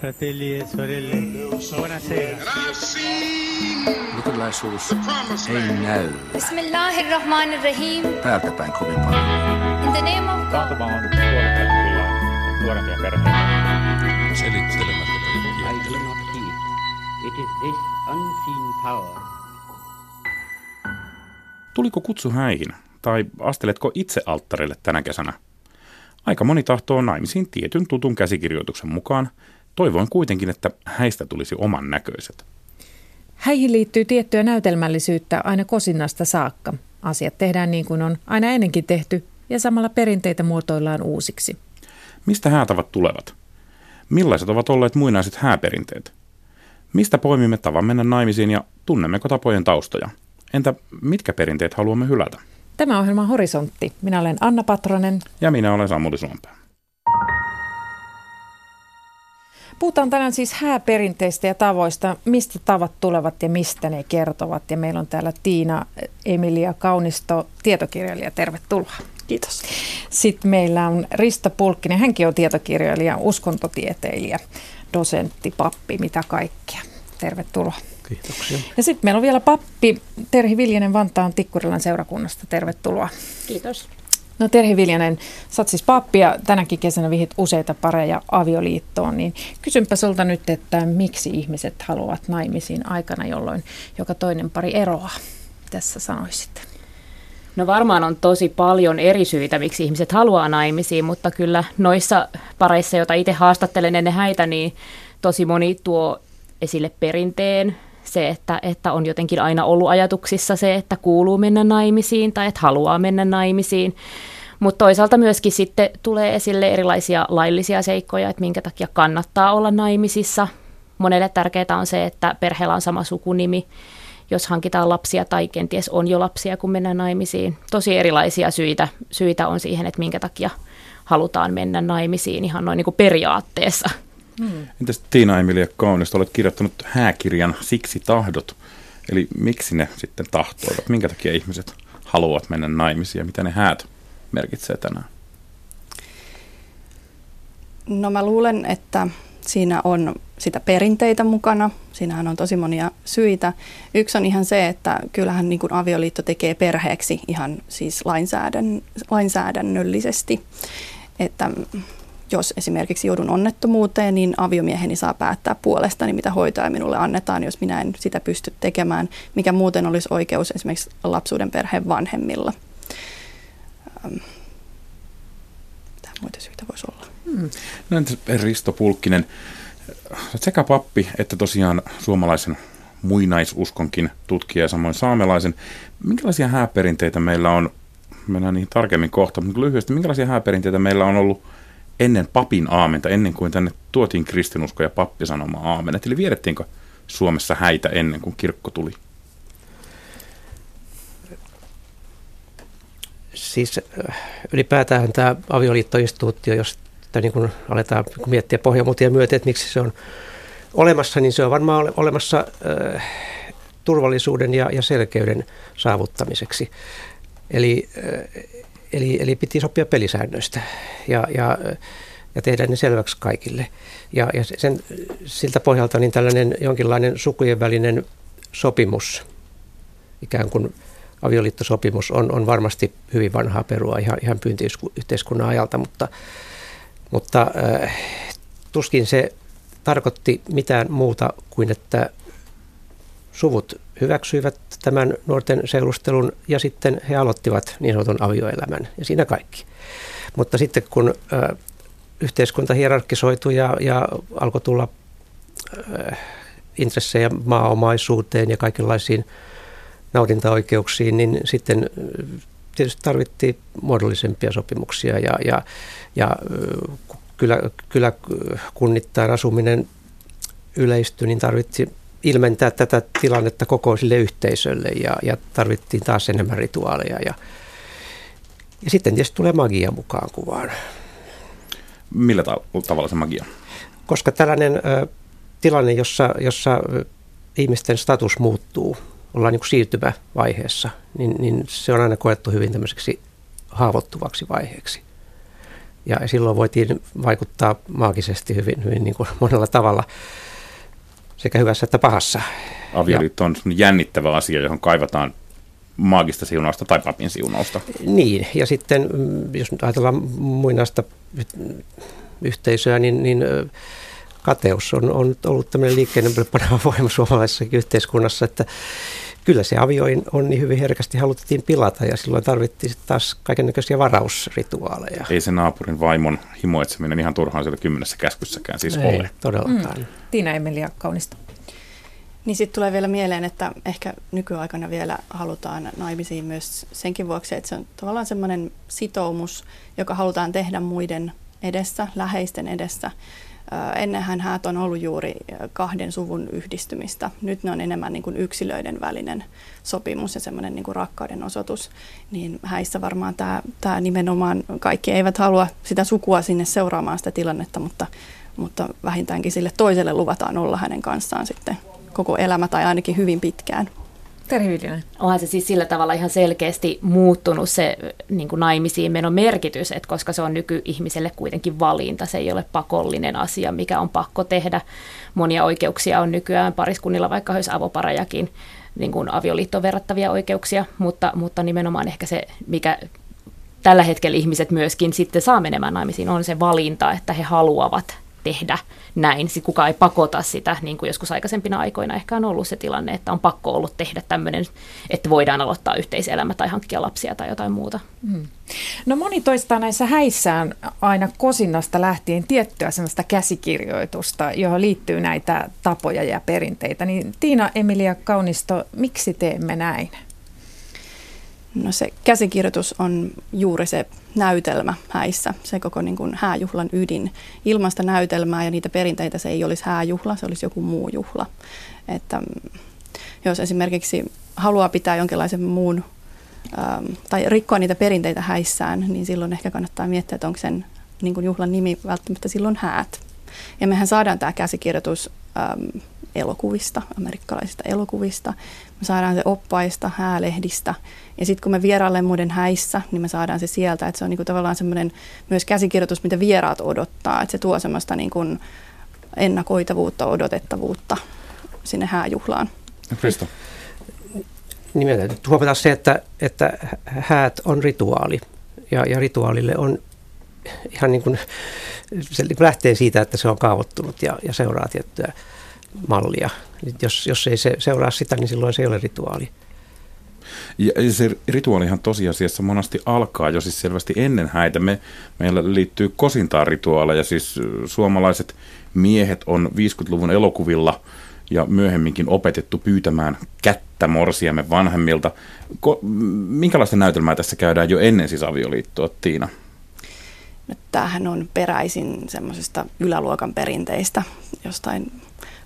Fratelli e sorelle, buonasera. Luterilaisuus ei näy Bismillahirrahmanirrahim. täältä päin kovin paljon. In the name of God. Taantuma on kyllä nuorempia perheitä. Selittelemättä I do not heed. It is this unseen power Tuliko kutsu häihin, tai asteletko itse alttarille tänä kesänä? Aika moni tahtoo naimisiin tietyn tutun käsikirjoituksen mukaan, toivoin kuitenkin, että häistä tulisi oman näköiset. Häihin liittyy tiettyä näytelmällisyyttä aina kosinnasta saakka. Asiat tehdään niin kuin on aina ennenkin tehty ja samalla perinteitä muotoillaan uusiksi. Mistä häätavat tulevat? Millaiset ovat olleet muinaiset hääperinteet? Mistä poimimme tavan mennä naimisiin ja tunnemmeko tapojen taustoja? Entä mitkä perinteet haluamme hylätä? Tämä ohjelma on Horisontti. Minä olen Anna Patronen. Ja minä olen Samuli Suompää. Puhutaan tänään siis hääperinteistä ja tavoista, mistä tavat tulevat ja mistä ne kertovat. Ja meillä on täällä Tiina Emilia Kaunisto, tietokirjailija. Tervetuloa. Kiitos. Sitten meillä on Rista Pulkkinen, hänkin on tietokirjailija, uskontotieteilijä, dosentti, pappi, mitä kaikkea. Tervetuloa. Kiitoksia. Ja sitten meillä on vielä pappi Terhi Viljanen Vantaan Tikkurilan seurakunnasta. Tervetuloa. Kiitos. No Terhi Viljanen, sä oot siis pappi ja tänäkin kesänä vihit useita pareja avioliittoon, niin kysynpä sulta nyt, että miksi ihmiset haluavat naimisiin aikana, jolloin joka toinen pari eroaa? Tässä sanoisit. No varmaan on tosi paljon eri syitä, miksi ihmiset haluaa naimisiin, mutta kyllä noissa pareissa, joita itse haastattelen ennen häitä, niin tosi moni tuo esille perinteen, se, että, että on jotenkin aina ollut ajatuksissa se, että kuuluu mennä naimisiin tai että haluaa mennä naimisiin. Mutta toisaalta myöskin sitten tulee esille erilaisia laillisia seikkoja, että minkä takia kannattaa olla naimisissa. Monelle tärkeää on se, että perheellä on sama sukunimi, jos hankitaan lapsia tai kenties on jo lapsia, kun mennään naimisiin. Tosi erilaisia syitä, syitä on siihen, että minkä takia halutaan mennä naimisiin ihan noin niin kuin periaatteessa. Hmm. Entäs Tiina Emilia Kaunisto, olet kirjoittanut hääkirjan Siksi tahdot. Eli miksi ne sitten tahtoivat? Minkä takia ihmiset haluavat mennä naimisiin ja mitä ne häät merkitsee tänään? No mä luulen, että siinä on sitä perinteitä mukana. Siinähän on tosi monia syitä. Yksi on ihan se, että kyllähän niin kuin avioliitto tekee perheeksi ihan siis lainsäädän, lainsäädännöllisesti. Että jos esimerkiksi joudun onnettomuuteen, niin aviomieheni saa päättää puolestani, mitä hoitoa minulle annetaan, jos minä en sitä pysty tekemään, mikä muuten olisi oikeus esimerkiksi lapsuuden perheen vanhemmilla. Mitä muita syitä voisi olla? Hmm. No entäs Risto Pulkkinen, sekä pappi että tosiaan suomalaisen muinaisuskonkin tutkija ja samoin saamelaisen. Minkälaisia hääperinteitä meillä on, mennään niihin tarkemmin kohta, mutta lyhyesti, minkälaisia hääperinteitä meillä on ollut ennen papin aamenta, ennen kuin tänne tuotiin kristinusko ja pappi sanomaan aamenet? Eli viedettiinkö Suomessa häitä ennen kuin kirkko tuli? Siis ylipäätään tämä avioliittoinstituutio, jos niin kun aletaan miettiä pohjamuutia myöten, että miksi se on olemassa, niin se on varmaan olemassa äh, turvallisuuden ja, ja selkeyden saavuttamiseksi. Eli, äh, eli, eli piti sopia pelisäännöistä ja, ja, ja tehdä ne selväksi kaikille. Ja, ja sen, siltä pohjalta niin tällainen jonkinlainen sukujen välinen sopimus, ikään kuin avioliittosopimus, on, on varmasti hyvin vanhaa perua ihan, ihan pyyntiyhteiskunnan ajalta, mutta, mutta äh, tuskin se tarkoitti mitään muuta kuin, että suvut hyväksyivät tämän nuorten seulustelun ja sitten he aloittivat niin sanotun avioelämän ja siinä kaikki. Mutta sitten kun yhteiskunta hierarkisoitui ja, ja alkoi tulla intressejä maaomaisuuteen ja kaikenlaisiin nautintaoikeuksiin, niin sitten tietysti tarvittiin muodollisempia sopimuksia ja, ja, ja kyllä, kyllä kunnittain asuminen yleistyi, niin tarvittiin ilmentää tätä tilannetta kokoisille yhteisölle ja, ja tarvittiin taas enemmän rituaaleja. Ja, ja sitten tietysti tulee magia mukaan kuvaan. Millä tavalla se magia? Koska tällainen ö, tilanne, jossa, jossa ihmisten status muuttuu, ollaan niin siirtymävaiheessa, niin, niin se on aina koettu hyvin tämmöiseksi haavoittuvaksi vaiheeksi. Ja silloin voitiin vaikuttaa maagisesti hyvin, hyvin niin kuin monella tavalla, sekä hyvässä että pahassa. Avioliitto on jännittävä asia, johon kaivataan maagista siunausta tai papin siunausta. Niin, ja sitten mm, jos nyt ajatellaan muinaista yhteisöä, niin, niin kateus on, on ollut tämmöinen liikkeinen voima suomalaisessa yhteiskunnassa, että kyllä se avioin on niin hyvin herkästi haluttiin pilata ja silloin tarvittiin taas kaikenlaisia varausrituaaleja. Ei se naapurin vaimon himoitseminen ihan turhaan siellä kymmenessä käskyssäkään siis Ei, ole. todellakaan. Mm. Tiina Emilia Kaunista. Niin sitten tulee vielä mieleen, että ehkä nykyaikana vielä halutaan naimisiin myös senkin vuoksi, että se on tavallaan semmoinen sitoumus, joka halutaan tehdä muiden edessä, läheisten edessä. Ennenhän häät on ollut juuri kahden suvun yhdistymistä. Nyt ne on enemmän niin kuin yksilöiden välinen sopimus ja semmoinen niin rakkauden osoitus. Niin häissä varmaan tämä, tämä nimenomaan, kaikki eivät halua sitä sukua sinne seuraamaan sitä tilannetta, mutta, mutta vähintäänkin sille toiselle luvataan olla hänen kanssaan sitten koko elämä tai ainakin hyvin pitkään. Terhi Viljanen. Onhan se siis sillä tavalla ihan selkeästi muuttunut se niin kuin naimisiin menon merkitys, että koska se on nykyihmiselle kuitenkin valinta, se ei ole pakollinen asia, mikä on pakko tehdä. Monia oikeuksia on nykyään pariskunnilla, vaikka olisi avoparejakin, niin kuin avioliittoon verrattavia oikeuksia, mutta, mutta nimenomaan ehkä se, mikä tällä hetkellä ihmiset myöskin sitten saa menemään naimisiin, on se valinta, että he haluavat tehdä näin. Sitten kukaan ei pakota sitä, niin kuin joskus aikaisempina aikoina ehkä on ollut se tilanne, että on pakko ollut tehdä tämmöinen, että voidaan aloittaa yhteiselämä tai hankkia lapsia tai jotain muuta. Hmm. No moni toistaa näissä häissään aina kosinnasta lähtien tiettyä sellaista käsikirjoitusta, johon liittyy näitä tapoja ja perinteitä. Niin Tiina Emilia Kaunisto, miksi teemme näin? No se käsikirjoitus on juuri se näytelmä häissä, se koko niin kuin hääjuhlan ydin. Ilmasta näytelmää ja niitä perinteitä se ei olisi hääjuhla, se olisi joku muu juhla. Että mm, jos esimerkiksi haluaa pitää jonkinlaisen muun ähm, tai rikkoa niitä perinteitä häissään, niin silloin ehkä kannattaa miettiä, että onko sen niin kuin juhlan nimi välttämättä silloin häät. Ja mehän saadaan tämä käsikirjoitus ähm, elokuvista, amerikkalaisista elokuvista. Me saadaan se oppaista, häälehdistä. Ja sitten kun me vieraille muiden häissä, niin me saadaan se sieltä. Että se on niinku tavallaan semmoinen myös käsikirjoitus, mitä vieraat odottaa. Että se tuo semmoista niinku ennakoitavuutta, odotettavuutta sinne hääjuhlaan. Krista. Nimenomaan huomata se, että, että häät on rituaali. Ja, ja rituaalille on ihan niin kuin, se lähtee siitä, että se on kaavoittunut ja, ja seuraa tiettyä mallia. Jos, jos ei se seuraa sitä, niin silloin se ei ole rituaali. Ja se rituaalihan tosiasiassa monasti alkaa jo siis selvästi ennen häitä. Me, meillä liittyy kosintaan rituaaleja, siis suomalaiset miehet on 50-luvun elokuvilla ja myöhemminkin opetettu pyytämään kättä morsiamme vanhemmilta. Ko, minkälaista näytelmää tässä käydään jo ennen siis avioliittoa, Tiina? No, tämähän on peräisin semmoisesta yläluokan perinteistä, jostain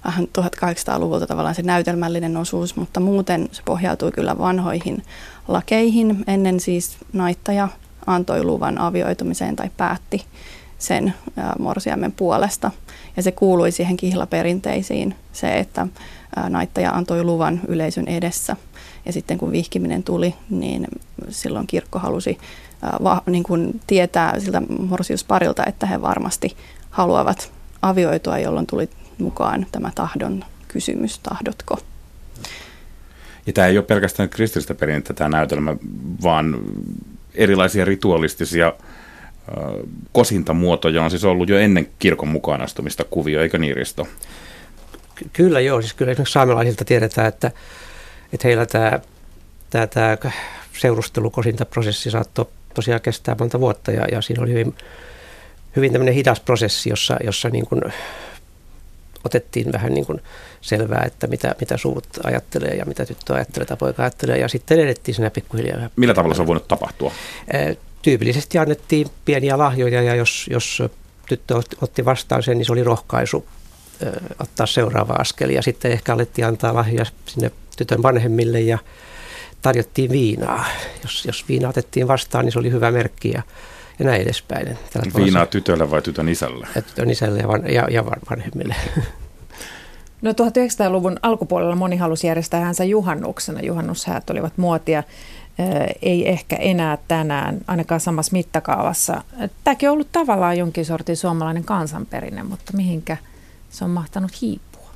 vähän 1800-luvulta tavallaan se näytelmällinen osuus, mutta muuten se pohjautuu kyllä vanhoihin lakeihin. Ennen siis naittaja antoi luvan avioitumiseen tai päätti sen morsiamen puolesta. Ja se kuului siihen kihlaperinteisiin, se, että naittaja antoi luvan yleisön edessä. Ja sitten kun vihkiminen tuli, niin silloin kirkko halusi niin kuin tietää siltä morsiusparilta, että he varmasti haluavat avioitua, jolloin tuli mukaan tämä tahdon kysymys, tahdotko. Ja tämä ei ole pelkästään kristillistä perinnettä tämä näytelmä, vaan erilaisia ritualistisia äh, kosintamuotoja on siis ollut jo ennen kirkon mukaan astumista kuvio, eikä niin Risto? Kyllä joo, siis kyllä esimerkiksi saamelaisilta tiedetään, että, että heillä tämä, tämä, tämä seurustelukosintaprosessi saattoi tosiaan kestää monta vuotta ja, ja siinä oli hyvin, hyvin tämmöinen hidas prosessi, jossa, jossa niin kuin otettiin vähän niin kuin selvää, että mitä, mitä suvut ajattelee ja mitä tyttö ajattelee tai poika ajattelee ja sitten edettiin siinä pikkuhiljaa. Millä tavalla se on voinut tapahtua? Tyypillisesti annettiin pieniä lahjoja ja jos, jos tyttö otti vastaan sen, niin se oli rohkaisu ottaa seuraava askel ja sitten ehkä alettiin antaa lahjoja sinne tytön vanhemmille ja tarjottiin viinaa. Jos, jos viina otettiin vastaan, niin se oli hyvä merkki ja, ja näin edespäin. Tällä Viinaa tytölle vai tytön isälle? Ja tytön isälle ja, van, ja, ja vanhemmille. No 1900-luvun alkupuolella moni halusi järjestää häntä juhannuksena. Juhannushäät olivat muotia. ei ehkä enää tänään, ainakaan samassa mittakaavassa. Tämäkin on ollut tavallaan jonkin sortin suomalainen kansanperinne, mutta mihinkä se on mahtanut hiipua?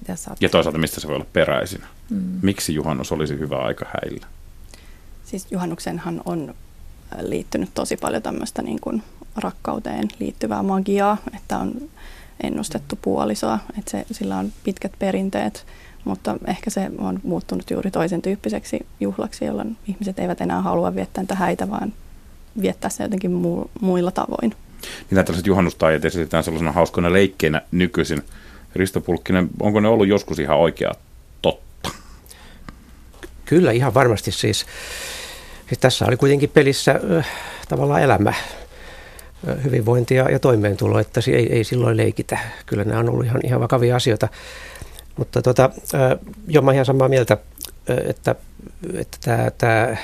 Mitä ja toisaalta mistä se voi olla peräisin? Mm. Miksi juhannus olisi hyvä aika häillä? Siis juhannuksenhan on liittynyt tosi paljon tämmöistä niin kuin rakkauteen liittyvää magiaa, että on ennustettu puolisoa, että se, sillä on pitkät perinteet, mutta ehkä se on muuttunut juuri toisen tyyppiseksi juhlaksi, jolloin ihmiset eivät enää halua viettää niitä häitä, vaan viettää se jotenkin mu- muilla tavoin. Niin tällaiset juhannustaajat esitetään sellaisena hauskana leikkeinä nykyisin. Risto Pulkkinen, onko ne ollut joskus ihan oikea totta? Kyllä, ihan varmasti siis. Siis tässä oli kuitenkin pelissä äh, tavallaan elämä hyvinvointi ja, ja toimeentulo, että ei, ei silloin leikitä. Kyllä nämä on ollut ihan, ihan vakavia asioita. Mutta tota, jo mä ihan samaa mieltä, että, että tämä, tämä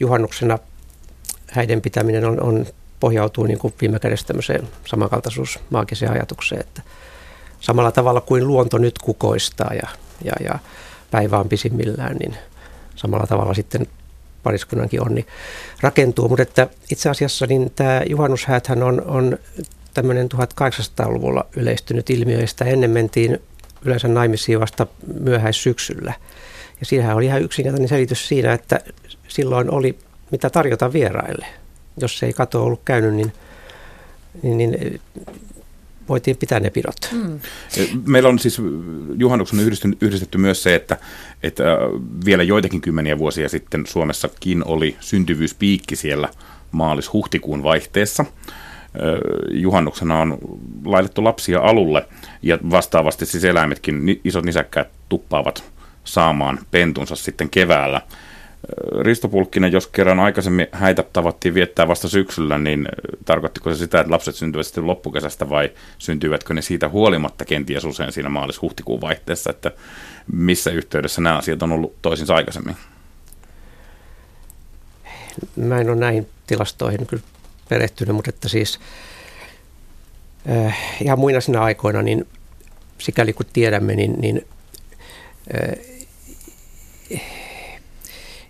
juhannuksena häiden pitäminen on, on pohjautuu niin kuin viime kädessä tämmöiseen samankaltaisuus maagiseen ajatukseen, että samalla tavalla kuin luonto nyt kukoistaa ja, ja, ja päivä on pisimmillään, niin samalla tavalla sitten pariskunnankin onni rakentuu. Mutta että itse asiassa niin tämä juhannushääthän on, on tämmöinen 1800-luvulla yleistynyt ilmiö, ja sitä ennen mentiin yleensä naimisiin vasta myöhäissyksyllä. Ja siinähän oli ihan yksinkertainen selitys siinä, että silloin oli mitä tarjota vieraille. Jos ei kato ollut käynyt, niin, niin, niin voitiin pitää ne pidot. Mm. Meillä on siis juhannuksen yhdistetty myös se, että, että vielä joitakin kymmeniä vuosia sitten Suomessakin oli syntyvyyspiikki siellä maalis-huhtikuun vaihteessa. Juhannuksena on laitettu lapsia alulle ja vastaavasti siis eläimetkin, isot nisäkkäät tuppaavat saamaan pentunsa sitten keväällä – Risto Pulkkinen, jos kerran aikaisemmin häitä tavattiin viettää vasta syksyllä, niin tarkoittiko se sitä, että lapset syntyvät sitten loppukesästä vai syntyivätkö ne siitä huolimatta kenties usein siinä maalis-huhtikuun vaihteessa, että missä yhteydessä nämä asiat on ollut toisinsa aikaisemmin? Mä en ole näihin tilastoihin kyllä perehtynyt, mutta että siis äh, ihan muinaisina aikoina, niin sikäli kun tiedämme, niin, niin äh,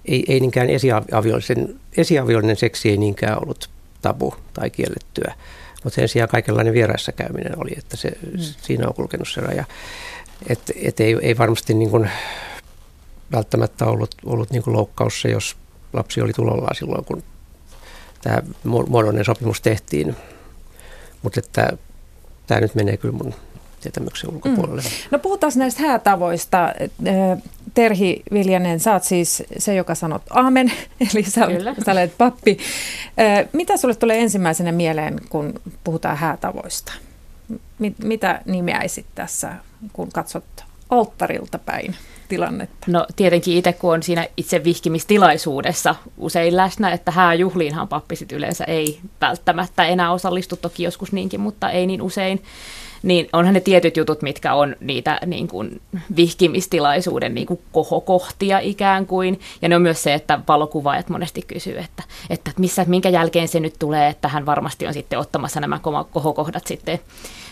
ei, ei niinkään esiaviollinen, esiaviollinen seksi ei niinkään ollut tabu tai kiellettyä, mutta sen sijaan kaikenlainen vieraissa käyminen oli, että se, mm. siinä on kulkenut se raja. Että et ei, ei varmasti niin kuin välttämättä ollut, ollut niin kuin loukkaus se, jos lapsi oli tulollaan silloin, kun tämä muodollinen sopimus tehtiin. Mutta että tämä nyt menee kyllä mun tietämyksen ulkopuolelle. Mm. No puhutaan näistä häätavoista. Terhi Viljanen, sä oot siis se, joka sanot aamen, eli sä, sä olet pappi. Mitä sulle tulee ensimmäisenä mieleen, kun puhutaan häätavoista? Mitä nimeäisit tässä, kun katsot alttarilta päin? tilannetta? No tietenkin itse, kun on siinä itse vihkimistilaisuudessa usein läsnä, että hääjuhliinhan pappisit yleensä ei välttämättä enää osallistu, toki joskus niinkin, mutta ei niin usein niin onhan ne tietyt jutut, mitkä on niitä niin kuin vihkimistilaisuuden niin kuin kohokohtia ikään kuin. Ja ne on myös se, että valokuvaajat monesti kysyy, että, että missä, minkä jälkeen se nyt tulee, että hän varmasti on sitten ottamassa nämä kohokohdat sitten,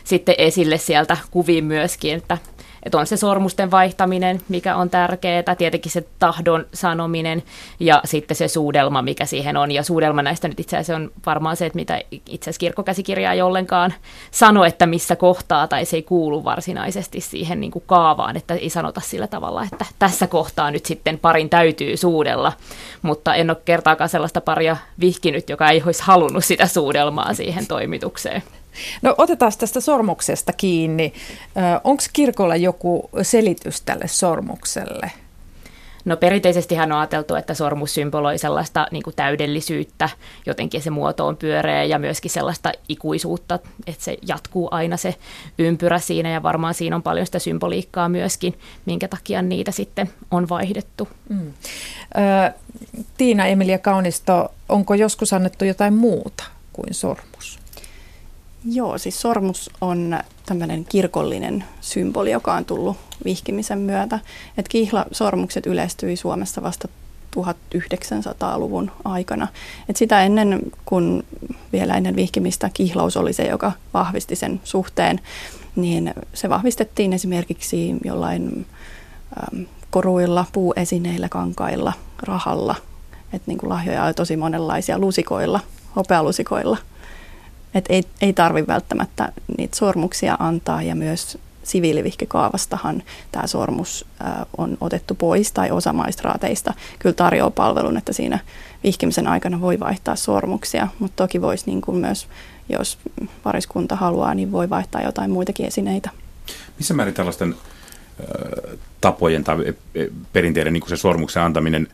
sitten esille sieltä kuviin myöskin, että että on se sormusten vaihtaminen, mikä on tärkeää, tietenkin se tahdon sanominen ja sitten se suudelma, mikä siihen on. Ja suudelma näistä nyt itse asiassa on varmaan se, että mitä itse asiassa kirkkokäsikirja ei ollenkaan sano, että missä kohtaa, tai se ei kuulu varsinaisesti siihen niin kuin kaavaan, että ei sanota sillä tavalla, että tässä kohtaa nyt sitten parin täytyy suudella, mutta en ole kertaakaan sellaista paria vihkinyt, joka ei olisi halunnut sitä suudelmaa siihen toimitukseen. No otetaan tästä sormuksesta kiinni. Onko kirkolla joku selitys tälle sormukselle? No perinteisesti on ajateltu, että sormus symboloi sellaista niin kuin täydellisyyttä, jotenkin se muoto on pyöreä ja myöskin sellaista ikuisuutta, että se jatkuu aina se ympyrä siinä ja varmaan siinä on paljon sitä symboliikkaa myöskin, minkä takia niitä sitten on vaihdettu. Mm. Ö, Tiina Emilia Kaunisto, onko joskus annettu jotain muuta kuin sormus? Joo, siis sormus on tämmöinen kirkollinen symboli, joka on tullut vihkimisen myötä. Et kihlasormukset yleistyi Suomessa vasta 1900-luvun aikana. Et sitä ennen, kun vielä ennen vihkimistä kihlaus oli se, joka vahvisti sen suhteen, niin se vahvistettiin esimerkiksi jollain äm, koruilla, puuesineillä, kankailla, rahalla. Että niin lahjoja on tosi monenlaisia lusikoilla, hopealusikoilla. Että ei, ei tarvi välttämättä niitä sormuksia antaa ja myös siviilivihkikaavastahan tämä sormus on otettu pois tai osa maistraateista kyllä tarjoaa palvelun, että siinä vihkimisen aikana voi vaihtaa sormuksia, mutta toki voisi niin kuin myös, jos pariskunta haluaa, niin voi vaihtaa jotain muitakin esineitä. Missä määrin tällaisten tapojen tai perinteiden niin kuin se sormuksen antaminen,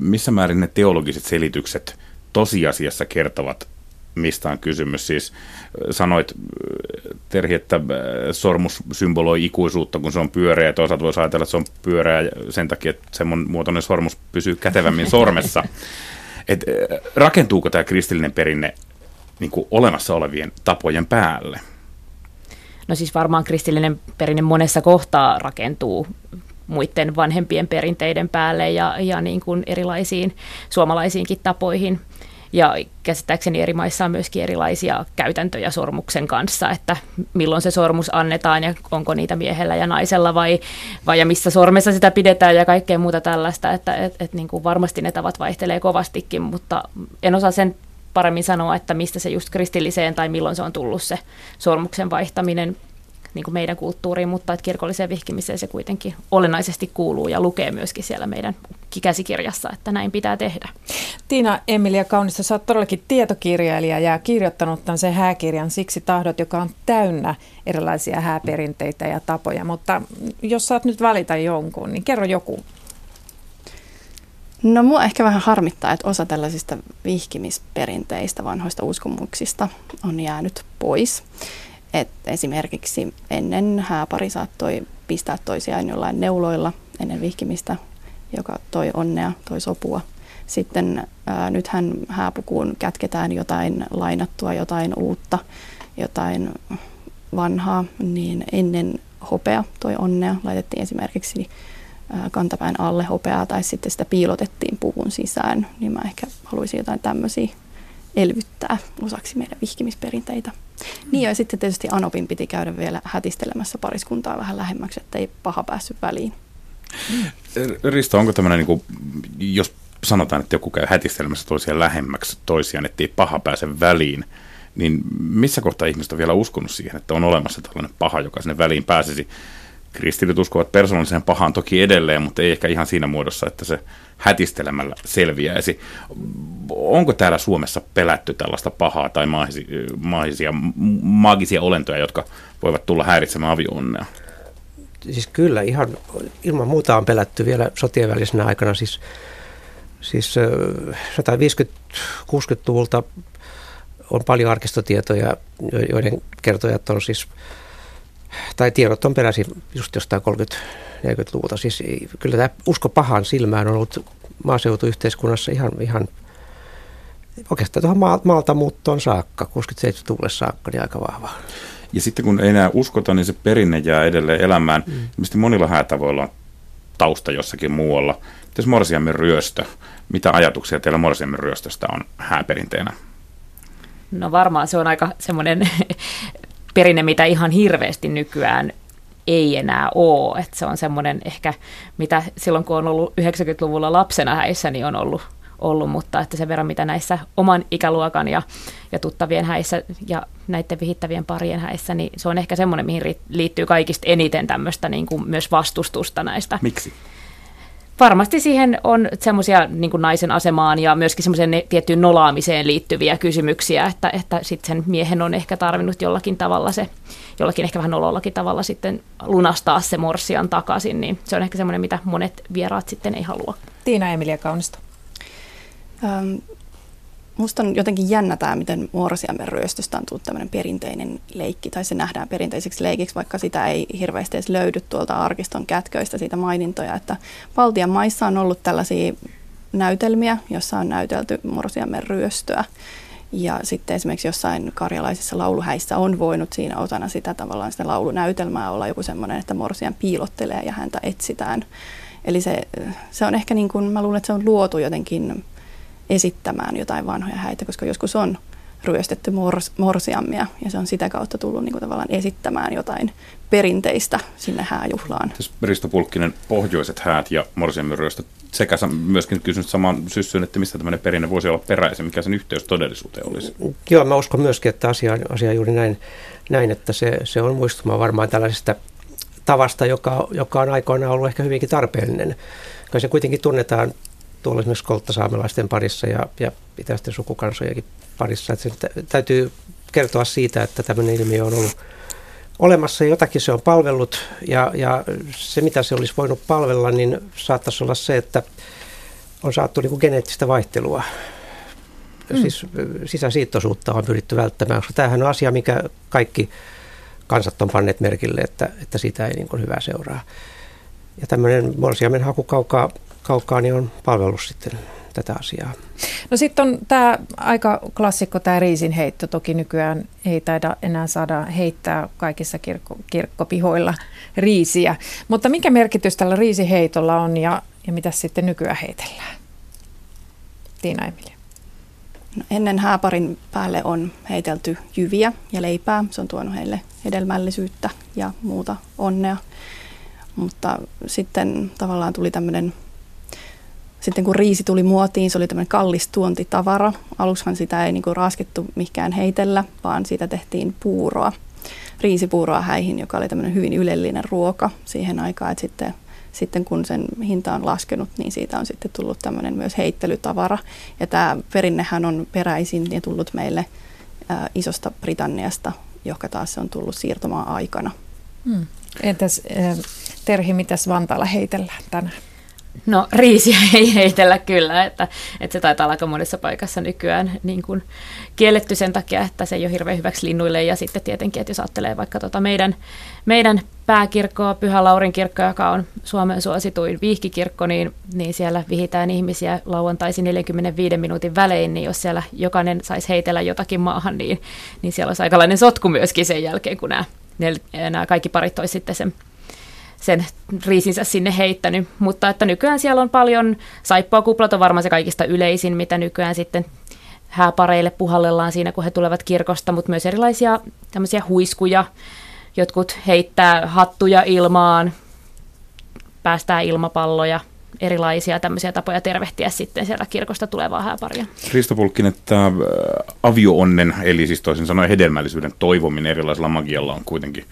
missä määrin ne teologiset selitykset tosiasiassa kertovat mistä on kysymys. Siis sanoit, Terhi, että sormus symboloi ikuisuutta, kun se on pyöreä, ja toisaalta voisi ajatella, että se on pyöreä sen takia, että semmoinen muotoinen sormus pysyy kätevämmin sormessa. Et, rakentuuko tämä kristillinen perinne niin kuin olemassa olevien tapojen päälle? No siis varmaan kristillinen perinne monessa kohtaa rakentuu muiden vanhempien perinteiden päälle ja, ja niin kuin erilaisiin suomalaisiinkin tapoihin. Ja käsittääkseni eri maissa on myöskin erilaisia käytäntöjä sormuksen kanssa, että milloin se sormus annetaan ja onko niitä miehellä ja naisella vai, vai ja missä sormessa sitä pidetään ja kaikkea muuta tällaista. Että et, et niin kuin varmasti ne tavat vaihtelee kovastikin, mutta en osaa sen paremmin sanoa, että mistä se just kristilliseen tai milloin se on tullut se sormuksen vaihtaminen niin kuin meidän kulttuuriin, mutta että kirkolliseen vihkimiseen se kuitenkin olennaisesti kuuluu ja lukee myöskin siellä meidän käsikirjassa, että näin pitää tehdä. Tiina Emilia Kaunista, sä oot todellakin tietokirjailija ja kirjoittanut tämän sen hääkirjan Siksi tahdot, joka on täynnä erilaisia hääperinteitä ja tapoja, mutta jos saat nyt valita jonkun, niin kerro joku No mua ehkä vähän harmittaa, että osa tällaisista vihkimisperinteistä, vanhoista uskomuksista on jäänyt pois. Et esimerkiksi ennen hääpari saattoi pistää toisiaan jollain neuloilla ennen vihkimistä, joka toi onnea, toi sopua. Sitten ää, nythän hääpukuun kätketään jotain lainattua, jotain uutta, jotain vanhaa, niin ennen hopea toi onnea laitettiin esimerkiksi ää, kantapään alle hopeaa tai sitten sitä piilotettiin puvun sisään, niin mä ehkä haluaisin jotain tämmöisiä elvyttää osaksi meidän vihkimisperinteitä. Niin ja sitten tietysti Anopin piti käydä vielä hätistelemässä pariskuntaa vähän lähemmäksi, että ei paha päässyt väliin. Risto, onko tämmöinen, niin kuin, jos sanotaan, että joku käy hätistelemässä toisiaan lähemmäksi toisiaan, ettei paha pääse väliin, niin missä kohtaa ihmiset on vielä uskonut siihen, että on olemassa tällainen paha, joka sinne väliin pääsisi? Kristityt uskovat persoonalliseen pahaan toki edelleen, mutta ei ehkä ihan siinä muodossa, että se hätistelemällä selviäisi. Onko täällä Suomessa pelätty tällaista pahaa tai maagisia, maagisia olentoja, jotka voivat tulla häiritsemään avioonnea? Siis kyllä, ihan ilman muuta on pelätty vielä sotien välisenä aikana. Siis, siis 150-60-luvulta on paljon arkistotietoja, joiden kertojat on siis, tai tiedot on peräisin just jostain 30 40-luvulta. Siis kyllä tämä usko pahan silmään on ollut maaseutuyhteiskunnassa ihan, ihan oikeastaan tuohon maalta muuttoon saakka, 67-luvulle saakka, niin aika vahva. Ja sitten kun ei enää uskota, niin se perinne jää edelleen elämään. Mm. Mistä monilla häätavoilla on tausta jossakin muualla. Mitäs morsiamme ryöstö? Mitä ajatuksia teillä morsiamme ryöstöstä on hääperinteenä? No varmaan se on aika semmoinen perinne, mitä ihan hirveästi nykyään ei enää ole. Että se on semmoinen ehkä, mitä silloin kun on ollut 90-luvulla lapsena häissä, niin on ollut, ollut mutta että sen verran mitä näissä oman ikäluokan ja, ja tuttavien häissä ja näiden vihittävien parien häissä, niin se on ehkä semmoinen, mihin liittyy kaikista eniten tämmöistä niin kuin myös vastustusta näistä. Miksi? Varmasti siihen on semmoisia niin naisen asemaan ja myöskin semmoiseen tiettyyn nolaamiseen liittyviä kysymyksiä, että, että sitten sen miehen on ehkä tarvinnut jollakin tavalla se, jollakin ehkä vähän nolollakin tavalla sitten lunastaa se morsian takaisin, niin se on ehkä semmoinen, mitä monet vieraat sitten ei halua. Tiina Emilia Kaunista. Ähm, Musta on jotenkin jännä tämä, miten Morsiamen ryöstöstä on tullut tämmöinen perinteinen leikki, tai se nähdään perinteiseksi leikiksi, vaikka sitä ei hirveästi edes löydy tuolta arkiston kätköistä siitä mainintoja, että Baltian maissa on ollut tällaisia näytelmiä, jossa on näytelty Morsiamen ryöstöä. Ja sitten esimerkiksi jossain karjalaisissa lauluhäissä on voinut siinä osana sitä tavallaan sitä laulunäytelmää olla joku semmoinen, että Morsian piilottelee ja häntä etsitään. Eli se, se on ehkä niin kuin, mä luulen, että se on luotu jotenkin esittämään jotain vanhoja häitä, koska joskus on ryöstetty mors, morsiammia ja se on sitä kautta tullut niin kuin tavallaan esittämään jotain perinteistä sinne hääjuhlaan. Risto Pulkkinen, pohjoiset häät ja morsiammin ryöstöt sekä myöskin kysynyt samaan syssyyn, että mistä tämmöinen perinne voisi olla peräisin, mikä sen yhteys todellisuuteen olisi. Joo, mä uskon myöskin, että asia, asia on juuri näin, näin että se, se on muistumaan varmaan tällaisesta tavasta, joka, joka on aikoinaan ollut ehkä hyvinkin tarpeellinen. Kyllä se kuitenkin tunnetaan tuolla esimerkiksi kolttasaamelaisten parissa ja, ja itäisten sukukansojenkin parissa. Että se täytyy kertoa siitä, että tämmöinen ilmiö on ollut olemassa ja jotakin se on palvellut ja, ja se mitä se olisi voinut palvella, niin saattaisi olla se, että on saattu niin kuin geneettistä vaihtelua. Mm. Siis sisäsiittoisuutta on pyritty välttämään, koska tämähän on asia, mikä kaikki kansat on panneet merkille, että, että siitä ei niin kuin hyvää seuraa. Ja tämmöinen morsiamen haku kaukaa, niin on palvellut sitten tätä asiaa. No sitten on tämä aika klassikko tämä riisinheitto. Toki nykyään ei taida enää saada heittää kaikissa kirkko, kirkkopihoilla riisiä. Mutta mikä merkitys tällä riisiheitolla on ja, ja mitä sitten nykyään heitellään? Tiina Emilia. No ennen hääparin päälle on heitelty jyviä ja leipää. Se on tuonut heille hedelmällisyyttä ja muuta onnea. Mutta sitten tavallaan tuli tämmöinen sitten kun riisi tuli muotiin, se oli tämmöinen kallis tuontitavara. Alushan sitä ei niin kuin raskettu mikään heitellä, vaan siitä tehtiin puuroa, riisipuuroa häihin, joka oli tämmöinen hyvin ylellinen ruoka siihen aikaan. Että sitten, sitten kun sen hinta on laskenut, niin siitä on sitten tullut tämmöinen myös heittelytavara. Ja tämä perinnehän on peräisin ja tullut meille ää, isosta Britanniasta, joka taas on tullut siirtomaan aikana. Hmm. Entäs Terhi, mitäs Vantaalla heitellään tänään? No riisiä ei heitellä kyllä, että, että se taitaa olla aika monessa paikassa nykyään niin kuin kielletty sen takia, että se ei ole hirveän hyväksi linnuille. Ja sitten tietenkin, että jos ajattelee vaikka tota meidän, meidän pääkirkkoa, Pyhä Laurin kirkko, joka on Suomen suosituin viihkikirkko, niin, niin siellä vihitään ihmisiä lauantaisin 45 minuutin välein, niin jos siellä jokainen saisi heitellä jotakin maahan, niin, niin siellä olisi aikalainen sotku myöskin sen jälkeen, kun nämä, nämä kaikki parit olisi sitten sen sen riisinsä sinne heittänyt. Mutta että nykyään siellä on paljon, saippua kuplat on varmaan se kaikista yleisin, mitä nykyään sitten hääpareille puhallellaan siinä, kun he tulevat kirkosta, mutta myös erilaisia tämmöisiä huiskuja. Jotkut heittää hattuja ilmaan, päästää ilmapalloja, erilaisia tämmöisiä tapoja tervehtiä sitten sieltä kirkosta tulevaa hääparia. Risto Pulkkinen, tämä äh, avioonnen, eli siis toisin sanoen hedelmällisyyden toivominen erilaisella magialla on kuitenkin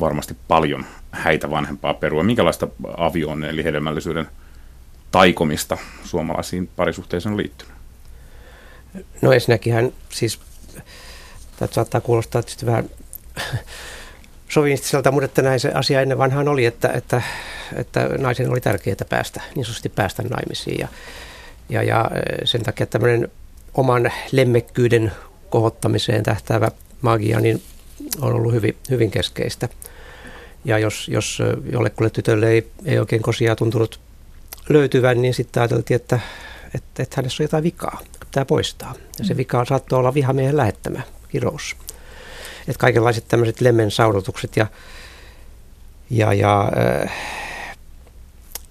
varmasti paljon häitä vanhempaa perua. Minkälaista avioon eli hedelmällisyyden taikomista suomalaisiin parisuhteisiin on liittynyt? No ensinnäkin hän siis, tämä saattaa kuulostaa tietysti vähän sovinistiselta, mutta että näin se asia ennen vanhaan oli, että, että, että naisen oli tärkeää päästä, niin sanotusti päästä naimisiin. Ja, ja, ja sen takia tämmöinen oman lemmekkyyden kohottamiseen tähtäävä magia, niin on ollut hyvin, hyvin keskeistä. Ja jos, jos jollekulle tytölle ei, ei oikein kosia tuntunut löytyvän, niin sitten ajateltiin, että, että, että hänessä on jotain vikaa, pitää poistaa. Ja se mm. vika saattoi olla vihamiehen lähettämä kirous. Että kaikenlaiset tämmöiset lemmen saunotukset ja, ja, ja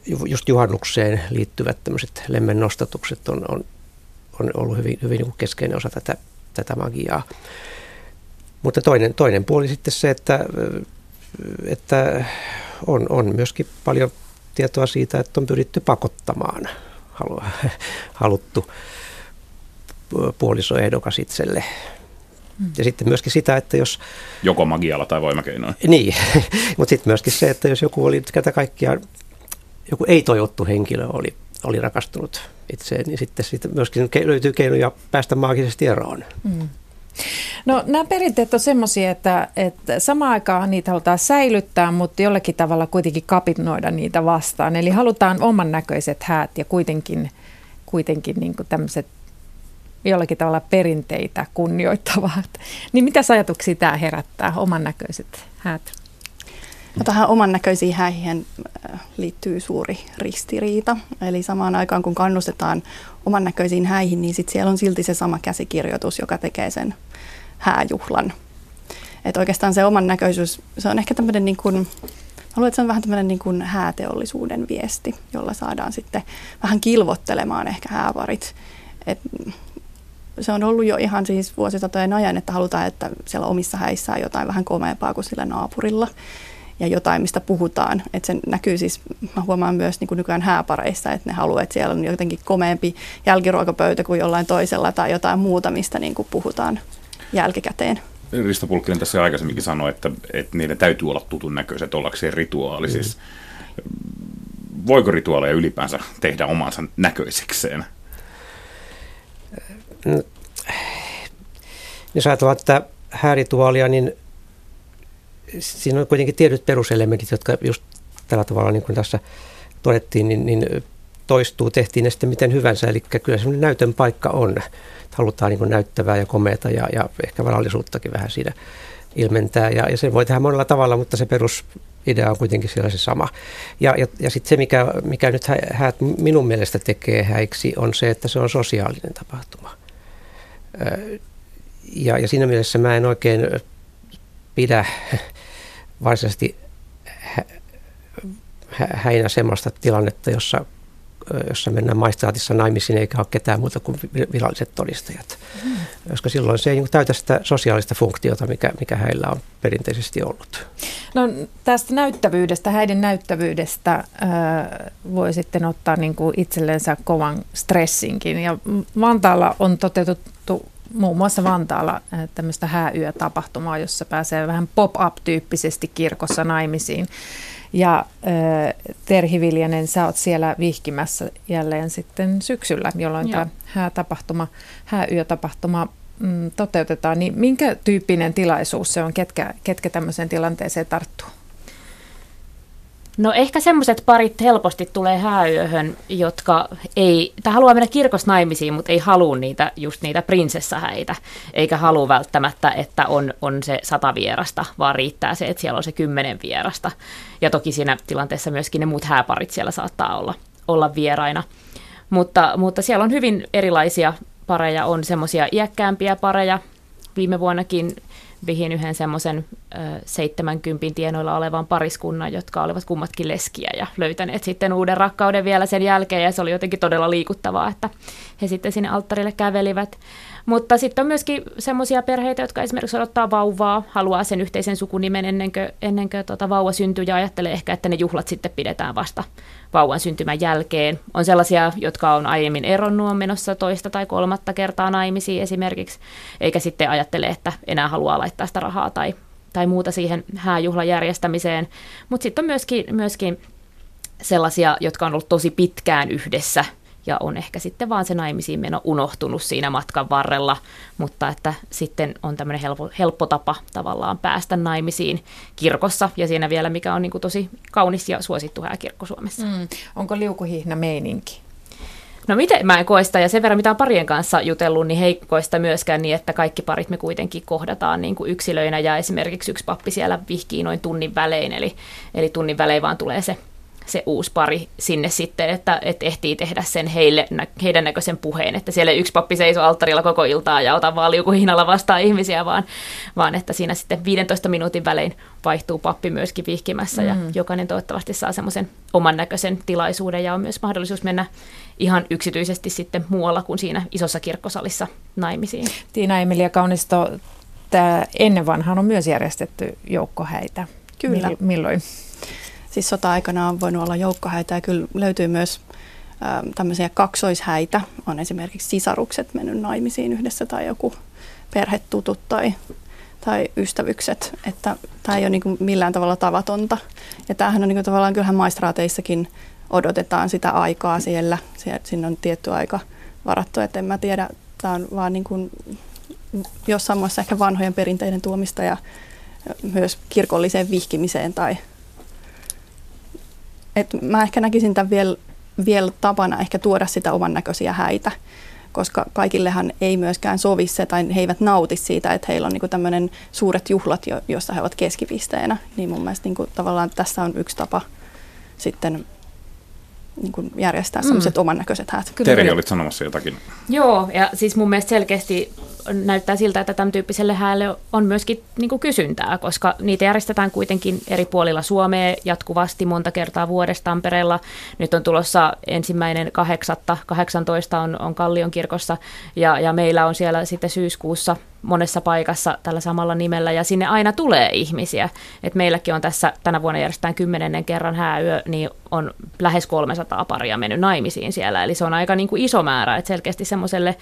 just juhannukseen liittyvät tämmöiset lemmen nostatukset on, on, on ollut hyvin, hyvin niin keskeinen osa tätä, tätä magiaa. Mutta toinen, toinen puoli sitten se, että, että on, on myöskin paljon tietoa siitä, että on pyritty pakottamaan halu, haluttu puolisoehdokas itselle. Mm. Ja sitten myöskin sitä, että jos... Joko magialla tai voimakeinoin. Niin, mutta sitten myöskin se, että jos joku oli tätä kaikkia, joku ei-toivottu henkilö oli, oli rakastunut itseen, niin sitten siitä myöskin löytyy keinoja päästä maagisesti eroon. Mm. No nämä perinteet on semmoisia, että, että samaan aikaan niitä halutaan säilyttää, mutta jollakin tavalla kuitenkin kapinoida niitä vastaan. Eli halutaan oman näköiset häät ja kuitenkin, kuitenkin niin tämmöiset jollakin tavalla perinteitä kunnioittavat. Niin mitä ajatuksia tämä herättää, oman näköiset häät? No tähän oman näköisiin häihin äh, liittyy suuri ristiriita. Eli samaan aikaan kun kannustetaan oman näköisiin häihin, niin sit siellä on silti se sama käsikirjoitus, joka tekee sen hääjuhlan. Että oikeastaan se oman näköisyys, se on ehkä tämmöinen niin kuin, haluan, että se on vähän tämmöinen niin kuin hääteollisuuden viesti, jolla saadaan sitten vähän kilvottelemaan ehkä häävarit. Et se on ollut jo ihan siis vuosisatojen ajan, että halutaan, että siellä omissa häissä on jotain vähän komeampaa kuin sillä naapurilla ja jotain, mistä puhutaan. Että se näkyy siis, mä huomaan myös niin kuin nykyään hääpareissa, että ne haluaa, että siellä on jotenkin komeampi jälkiruokapöytä kuin jollain toisella tai jotain muuta, mistä niin kuin puhutaan jälkikäteen. Risto Pulkkinen tässä aikaisemminkin sanoi, että, että niiden täytyy olla tutun näköiset ollakseen rituaali. Mm. Siis, voiko rituaaleja ylipäänsä tehdä omansa näköisekseen? No, jos ajatellaan että häärituaalia, niin siinä on kuitenkin tietyt peruselementit, jotka just tällä tavalla, niin kuin tässä todettiin, niin, niin toistuu, tehtiin ne sitten miten hyvänsä. Eli kyllä semmoinen näytön paikka on. Halutaan niin näyttävää ja komeata ja, ja ehkä varallisuuttakin vähän siinä ilmentää. Ja, ja sen voi tehdä monella tavalla, mutta se perusidea on kuitenkin siellä se sama. Ja, ja, ja sitten se, mikä, mikä nyt häät minun mielestä tekee häiksi, on se, että se on sosiaalinen tapahtuma. Ja, ja siinä mielessä mä en oikein pidä varsinaisesti häinä semmoista tilannetta, jossa, jossa mennään maistraatissa naimisiin eikä ole ketään muuta kuin viralliset todistajat. Mm. Koska silloin se ei niin täytä sitä sosiaalista funktiota, mikä, mikä heillä on perinteisesti ollut. No tästä näyttävyydestä, häiden näyttävyydestä äh, voi sitten ottaa niin kuin itsellensä kovan stressinkin. Ja Vantaalla on toteutettu muun muassa Vantaalla äh, tämmöistä hääyötapahtumaa, jossa pääsee vähän pop-up-tyyppisesti kirkossa naimisiin. Ja äh, Terhi Viljanen, sä oot siellä vihkimässä jälleen sitten syksyllä, jolloin Joo. tämä häätapahtuma, hääyötapahtuma mm, toteutetaan. Niin minkä tyyppinen tilaisuus se on, ketkä, ketkä tämmöiseen tilanteeseen tarttuu? No ehkä semmoiset parit helposti tulee hääyöhön, jotka ei, tai haluaa mennä kirkossa naimisiin, mutta ei halua niitä, just niitä prinsessahäitä, eikä halua välttämättä, että on, on se sata vierasta, vaan riittää se, että siellä on se kymmenen vierasta. Ja toki siinä tilanteessa myöskin ne muut hääparit siellä saattaa olla, olla vieraina. Mutta, mutta siellä on hyvin erilaisia pareja, on semmoisia iäkkäämpiä pareja. Viime vuonnakin vihin yhden semmoisen 70 tienoilla olevan pariskunnan, jotka olivat kummatkin leskiä ja löytäneet sitten uuden rakkauden vielä sen jälkeen ja se oli jotenkin todella liikuttavaa, että he sitten sinne alttarille kävelivät. Mutta sitten on myöskin semmoisia perheitä, jotka esimerkiksi odottaa vauvaa, haluaa sen yhteisen sukunimen ennen kuin, ennen kuin tuota vauva syntyy ja ajattelee ehkä, että ne juhlat sitten pidetään vasta vauvan syntymän jälkeen. On sellaisia, jotka on aiemmin eronnut, on menossa toista tai kolmatta kertaa naimisiin esimerkiksi, eikä sitten ajattele, että enää haluaa laittaa sitä rahaa tai, tai muuta siihen hääjuhlan järjestämiseen. Mutta sitten on myöskin, myöskin sellaisia, jotka on ollut tosi pitkään yhdessä – ja on ehkä sitten vaan se naimisiin meno unohtunut siinä matkan varrella, mutta että sitten on tämmöinen helppo, helppo tapa tavallaan päästä naimisiin kirkossa ja siinä vielä mikä on niin kuin tosi kaunis ja suosittu hääkirkko Suomessa. Mm. Onko liukuhihna meininki? No miten mä en koista, ja sen verran mitä on parien kanssa jutellut, niin heikkoista myöskään niin, että kaikki parit me kuitenkin kohdataan niin kuin yksilöinä, ja esimerkiksi yksi pappi siellä vihkii noin tunnin välein, eli, eli tunnin välein vaan tulee se se uusi pari sinne sitten, että, että ehtii tehdä sen heille, heidän näköisen puheen, että siellä yksi pappi seisoo alttarilla koko iltaa ja ota vaan liukuhihnalla vastaan ihmisiä, vaan, vaan että siinä sitten 15 minuutin välein vaihtuu pappi myöskin vihkimässä mm. ja jokainen toivottavasti saa semmoisen oman näköisen tilaisuuden ja on myös mahdollisuus mennä ihan yksityisesti sitten muualla kuin siinä isossa kirkkosalissa naimisiin. Tiina Emilia Kaunisto, tämä ennen vanhaan on myös järjestetty joukkohäitä. Kyllä. Milloin? Siis sota-aikana on voinut olla joukkohäitä ja kyllä löytyy myös ä, tämmöisiä kaksoishäitä. On esimerkiksi sisarukset mennyt naimisiin yhdessä tai joku perhetutut tai, tai ystävykset. Että tämä ei ole niin millään tavalla tavatonta. Ja tämähän on niin tavallaan kyllähän maistraateissakin odotetaan sitä aikaa siellä. Siinä on tietty aika varattu, että en mä tiedä, tämä on vaan niin kuin jossain muassa ehkä vanhojen perinteiden tuomista ja myös kirkolliseen vihkimiseen tai et mä ehkä näkisin tämän vielä, vielä tapana ehkä tuoda sitä oman näköisiä häitä, koska kaikillehan ei myöskään sovi se tai he eivät nauti siitä, että heillä on niinku tämmöinen suuret juhlat, jo, joissa he ovat keskipisteenä. Niin mun mielestä niinku tavallaan tässä on yksi tapa sitten niin kuin järjestää sellaiset mm. oman näköiset häät. Teri, olit sanomassa jotakin. Joo, ja siis mun mielestä selkeästi näyttää siltä, että tämän tyyppiselle häälle on myöskin niin kuin kysyntää, koska niitä järjestetään kuitenkin eri puolilla Suomea jatkuvasti monta kertaa vuodesta Tampereella. Nyt on tulossa ensimmäinen kahdeksatta, 18 on, on Kallion kirkossa ja, ja meillä on siellä sitten syyskuussa monessa paikassa tällä samalla nimellä ja sinne aina tulee ihmisiä. Et meilläkin on tässä tänä vuonna järjestetään kymmenennen kerran hääyö, niin on lähes 300 paria mennyt naimisiin siellä. Eli se on aika niin kuin iso määrä, että selkeästi semmoiselle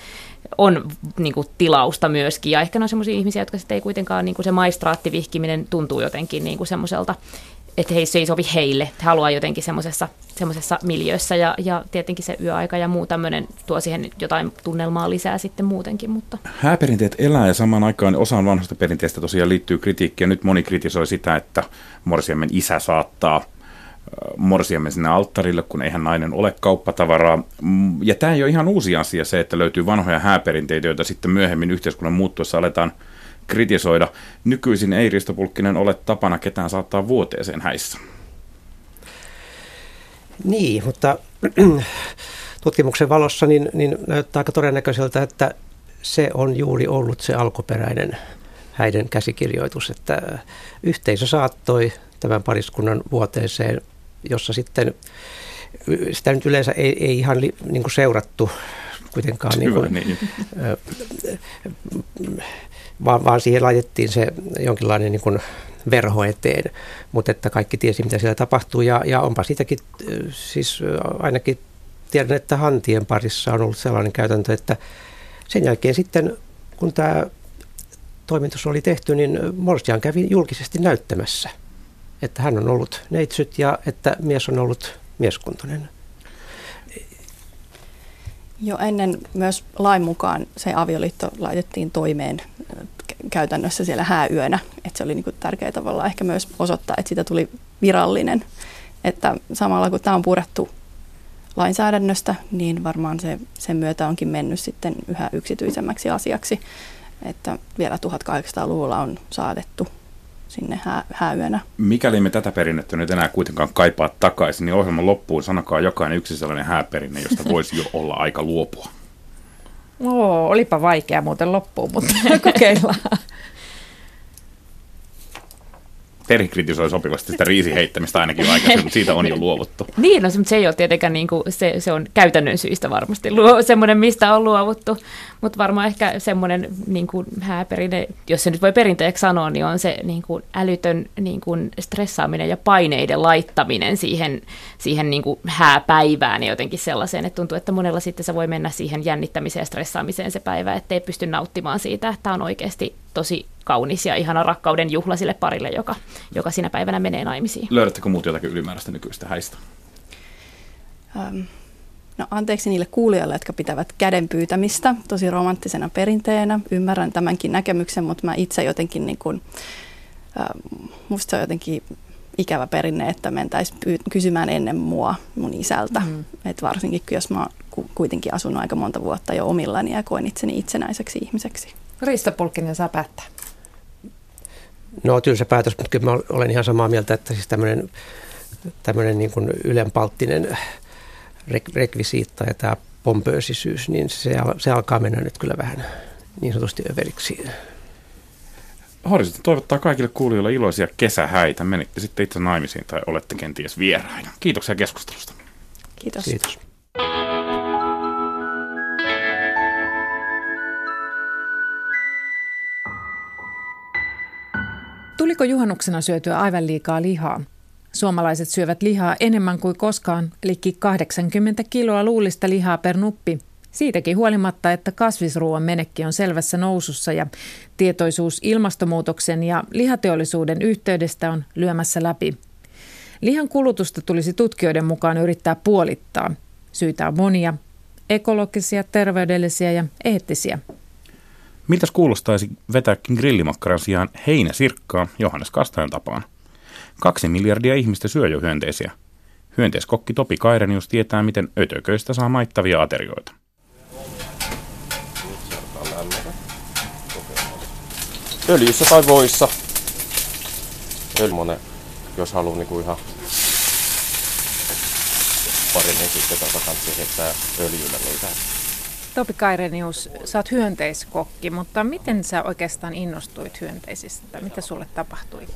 on niin kuin tilausta myöskin. Ja ehkä ne on semmoisia ihmisiä, jotka sitten ei kuitenkaan, niin kuin se maistraattivihkiminen tuntuu jotenkin niin kuin semmoiselta että hei, se ei sovi heille. He haluaa jotenkin semmoisessa, semmoisessa miljöössä ja, ja tietenkin se yöaika ja muu tämmöinen tuo siihen jotain tunnelmaa lisää sitten muutenkin. Mutta. Hääperinteet elää ja samaan aikaan osaan vanhasta perinteestä tosiaan liittyy kritiikkiä. Nyt moni kritisoi sitä, että morsiamen isä saattaa morsiamme sinne alttarille, kun eihän nainen ole kauppatavaraa. Mm, ja tämä ei ole ihan uusi asia se, että löytyy vanhoja hääperinteitä, joita sitten myöhemmin yhteiskunnan muuttuessa aletaan – kritisoida. Nykyisin ei Risto Pulkkinen ole tapana ketään saattaa vuoteeseen häissä. Niin, mutta tutkimuksen valossa niin, niin näyttää aika todennäköiseltä, että se on juuri ollut se alkuperäinen häiden käsikirjoitus, että yhteisö saattoi tämän pariskunnan vuoteeseen, jossa sitten sitä nyt yleensä ei, ei ihan li, niin kuin seurattu kuitenkaan niin kuin, niin. Vaan, vaan siihen laitettiin se jonkinlainen niin kuin verho eteen, mutta että kaikki tiesi, mitä siellä tapahtuu. Ja, ja onpa siitäkin, siis ainakin tiedän, että hantien parissa on ollut sellainen käytäntö, että sen jälkeen sitten, kun tämä toimitus oli tehty, niin Morsian kävi julkisesti näyttämässä, että hän on ollut neitsyt ja että mies on ollut mieskuntoinen. Jo ennen myös lain mukaan se avioliitto laitettiin toimeen käytännössä siellä hääyönä. Että se oli niin tärkeää tavalla ehkä myös osoittaa, että siitä tuli virallinen. Että samalla kun tämä on purettu lainsäädännöstä, niin varmaan se, sen myötä onkin mennyt sitten yhä yksityisemmäksi asiaksi. Että vielä 1800-luvulla on saadettu sinne hää, hääyönä. Mikäli me tätä perinnettä nyt enää kuitenkaan kaipaa takaisin, niin ohjelman loppuun sanokaa jokainen yksi sellainen hääperinne, josta voisi jo olla aika luopua. Oo, olipa vaikea muuten loppuun, mutta kokeillaan. Teri kritisoi sopivasti sitä riisin heittämistä ainakin aikaisemmin, mutta siitä on jo luovuttu. niin, no, se ei ole tietenkään, niin kuin, se, se on käytännön syistä varmasti luo, semmoinen, mistä on luovuttu. Mutta varmaan ehkä semmoinen niin kuin hääperinne, jos se nyt voi perinteeksi sanoa, niin on se niin kuin älytön niin kuin stressaaminen ja paineiden laittaminen siihen, siihen niin kuin hääpäivään ja jotenkin sellaiseen, että tuntuu, että monella sitten se voi mennä siihen jännittämiseen ja stressaamiseen se päivä, ettei pysty nauttimaan siitä, että on oikeasti tosi kaunis ja ihana rakkauden juhla sille parille, joka, joka sinä päivänä menee naimisiin. Löydättekö muut jotakin ylimääräistä nykyistä häistä? Um, no anteeksi niille kuulijoille, jotka pitävät käden pyytämistä tosi romanttisena perinteenä. Ymmärrän tämänkin näkemyksen, mutta mä itse jotenkin niin kuin, um, musta se on jotenkin ikävä perinne, että mentäisiin kysymään ennen mua mun isältä. Mm. Et varsinkin, jos mä kuitenkin asunut aika monta vuotta jo omillani ja koen itseni itsenäiseksi ihmiseksi. Risto Pulkkinen saa päättää. No tylsä päätös, mutta kyllä mä olen ihan samaa mieltä, että siis tämmöinen, tämmöinen niin kuin ylenpalttinen rek- rekvisiitta ja tämä pompöösisyys, niin se, se alkaa mennä nyt kyllä vähän niin sanotusti överiksi. Horisontti toivottaa kaikille kuulijoille iloisia kesähäitä. Menitte sitten itse naimisiin tai olette kenties vieraina. Kiitoksia keskustelusta. Kiitos. Kiitos. Tuliko juhannuksena syötyä aivan liikaa lihaa? Suomalaiset syövät lihaa enemmän kuin koskaan, eli 80 kiloa luulista lihaa per nuppi. Siitäkin huolimatta, että kasvisruoan menekki on selvässä nousussa ja tietoisuus ilmastonmuutoksen ja lihateollisuuden yhteydestä on lyömässä läpi. Lihan kulutusta tulisi tutkijoiden mukaan yrittää puolittaa. Syitä on monia, ekologisia, terveydellisiä ja eettisiä. Miltäs kuulostaisi vetääkin grillimakkaran sijaan heinäsirkkaa Johannes Kastajan tapaan? Kaksi miljardia ihmistä syö jo hyönteisiä. Hyönteiskokki Topi Kairenius tietää, miten ötököistä saa maittavia aterioita. Öljyssä tai voissa. Öljymonen, jos haluaa niinku ihan niin sitten kannattaa heittää öljyllä niitä. Topi Kairenius, sä oot hyönteiskokki, mutta miten sä oikeastaan innostuit hyönteisistä? Mitä sulle tapahtui?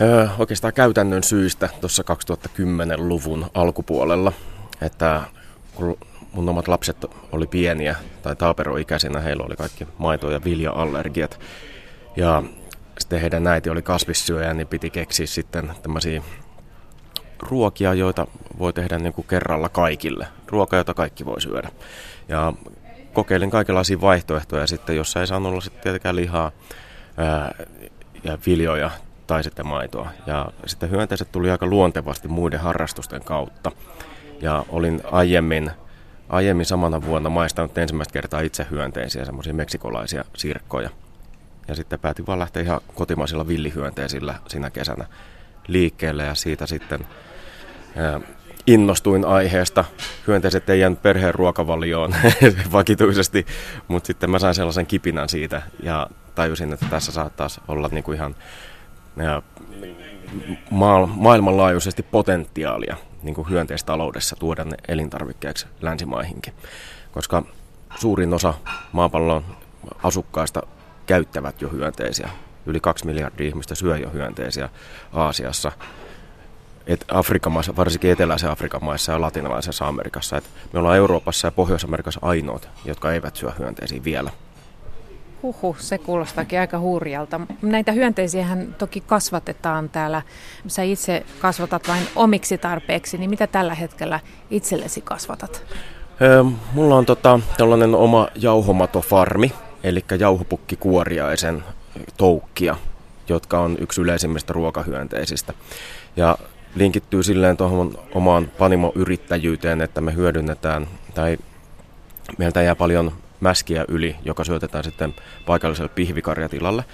Öö, oikeastaan käytännön syistä tuossa 2010-luvun alkupuolella, että kun mun omat lapset oli pieniä tai taaperoikäisinä, heillä oli kaikki maito- ja vilja-allergiat. Ja sitten heidän äiti oli kasvissyöjä, niin piti keksiä sitten tämmöisiä ruokia, joita voi tehdä niin kuin kerralla kaikille. Ruoka, jota kaikki voi syödä. Ja kokeilin kaikenlaisia vaihtoehtoja sitten, jossa ei saanut olla sitten tietenkään lihaa ää, ja viljoja tai sitten maitoa. Ja sitten hyönteiset tuli aika luontevasti muiden harrastusten kautta. Ja olin aiemmin, aiemmin samana vuonna maistanut ensimmäistä kertaa itse hyönteisiä, semmoisia meksikolaisia sirkkoja. Ja sitten päätin vaan lähteä ihan kotimaisilla villihyönteisillä siinä kesänä liikkeelle ja siitä sitten innostuin aiheesta. Hyönteiset ei jäänyt perheen ruokavalioon vakituisesti, mutta sitten mä sain sellaisen kipinän siitä ja tajusin, että tässä saattaisi olla niinku ihan ää, ma- maailmanlaajuisesti potentiaalia niin kuin hyönteistaloudessa tuoda ne elintarvikkeeksi länsimaihinkin. Koska suurin osa maapallon asukkaista käyttävät jo hyönteisiä. Yli kaksi miljardia ihmistä syö jo hyönteisiä Aasiassa. Et Afrikan maissa, varsinkin eteläisen Afrikan maissa ja latinalaisessa Amerikassa. Et me ollaan Euroopassa ja Pohjois-Amerikassa ainoat, jotka eivät syö hyönteisiä vielä. Huhu, se kuulostaakin aika hurjalta. Näitä hyönteisiähän toki kasvatetaan täällä. Sä itse kasvatat vain omiksi tarpeeksi, niin mitä tällä hetkellä itsellesi kasvatat? Mulla on tota, tällainen oma jauhomatofarmi, eli jauhopukkikuoriaisen toukkia, jotka on yksi yleisimmistä ruokahyönteisistä. Ja linkittyy silleen tuohon omaan panimoyrittäjyyteen, että me hyödynnetään, tai meiltä jää paljon mäskiä yli, joka syötetään sitten paikalliselle pihvikarjatilalle.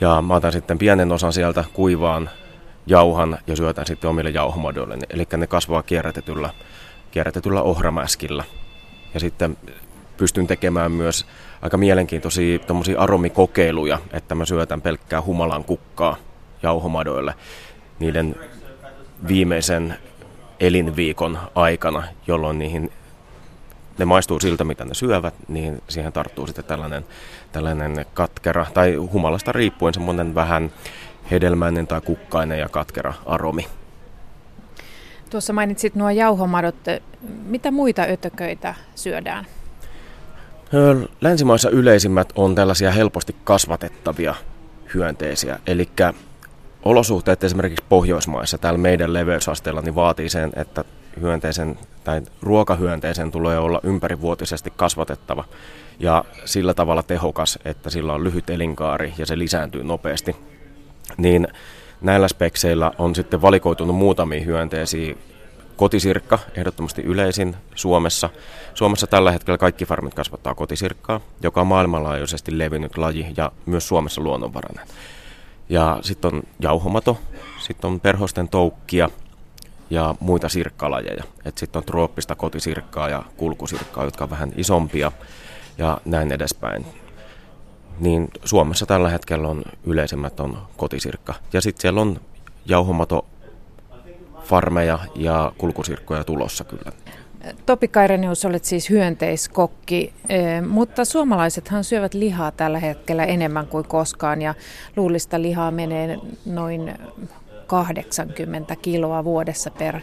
Ja mä otan sitten pienen osan sieltä kuivaan jauhan ja syötän sitten omille jauhomadoille. Eli ne kasvaa kierrätetyllä, kierrätetyllä ohramäskillä. Ja sitten pystyn tekemään myös aika mielenkiintoisia aromikokeiluja, että mä syötän pelkkää humalan kukkaa jauhomadoille niiden viimeisen elinviikon aikana, jolloin niihin ne maistuu siltä, mitä ne syövät, niin siihen tarttuu sitten tällainen, tällainen katkera, tai humalasta riippuen semmoinen vähän hedelmäinen tai kukkainen ja katkera aromi. Tuossa mainitsit nuo jauhomadot. Mitä muita ötököitä syödään? Länsimaissa yleisimmät on tällaisia helposti kasvatettavia hyönteisiä, eli olosuhteet esimerkiksi Pohjoismaissa täällä meidän leveysasteella niin vaatii sen, että hyönteisen tai ruokahyönteisen tulee olla ympärivuotisesti kasvatettava ja sillä tavalla tehokas, että sillä on lyhyt elinkaari ja se lisääntyy nopeasti. Niin näillä spekseillä on sitten valikoitunut muutamia hyönteisiä. Kotisirkka, ehdottomasti yleisin Suomessa. Suomessa tällä hetkellä kaikki farmit kasvattaa kotisirkkaa, joka on maailmanlaajuisesti levinnyt laji ja myös Suomessa luonnonvarainen. Ja sitten on jauhomato, sitten on perhosten toukkia – ja muita sirkkalajeja. Sitten on trooppista kotisirkkaa ja kulkusirkkaa, jotka on vähän isompia ja näin edespäin. Niin Suomessa tällä hetkellä on yleisimmät on kotisirkka. Ja sitten siellä on jauhomato farmeja ja kulkusirkkoja tulossa kyllä. Topi Kairenius, olet siis hyönteiskokki, eh, mutta suomalaisethan syövät lihaa tällä hetkellä enemmän kuin koskaan ja luulista lihaa menee noin 80 kiloa vuodessa per,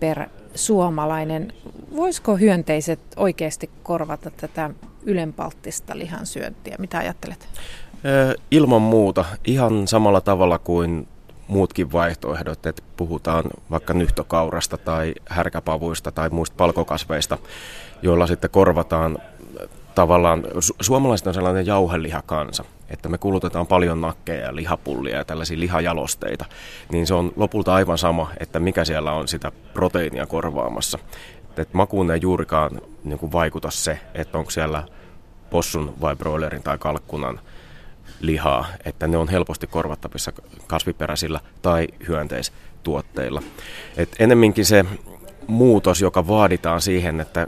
per suomalainen. Voisiko hyönteiset oikeasti korvata tätä ylenpalttista lihansyöntiä? Mitä ajattelet? Ilman muuta. Ihan samalla tavalla kuin muutkin vaihtoehdot, että puhutaan vaikka nyhtökaurasta tai härkäpavuista tai muista palkokasveista, joilla sitten korvataan tavallaan, su- suomalaiset on sellainen jauhelihakansa, että me kulutetaan paljon nakkeja ja lihapullia ja tällaisia lihajalosteita, niin se on lopulta aivan sama, että mikä siellä on sitä proteiinia korvaamassa. Et makuun ei juurikaan niin kuin vaikuta se, että onko siellä possun vai broilerin tai kalkkunan lihaa, että ne on helposti korvattavissa kasviperäisillä tai hyönteistuotteilla. Et enemminkin se muutos, joka vaaditaan siihen, että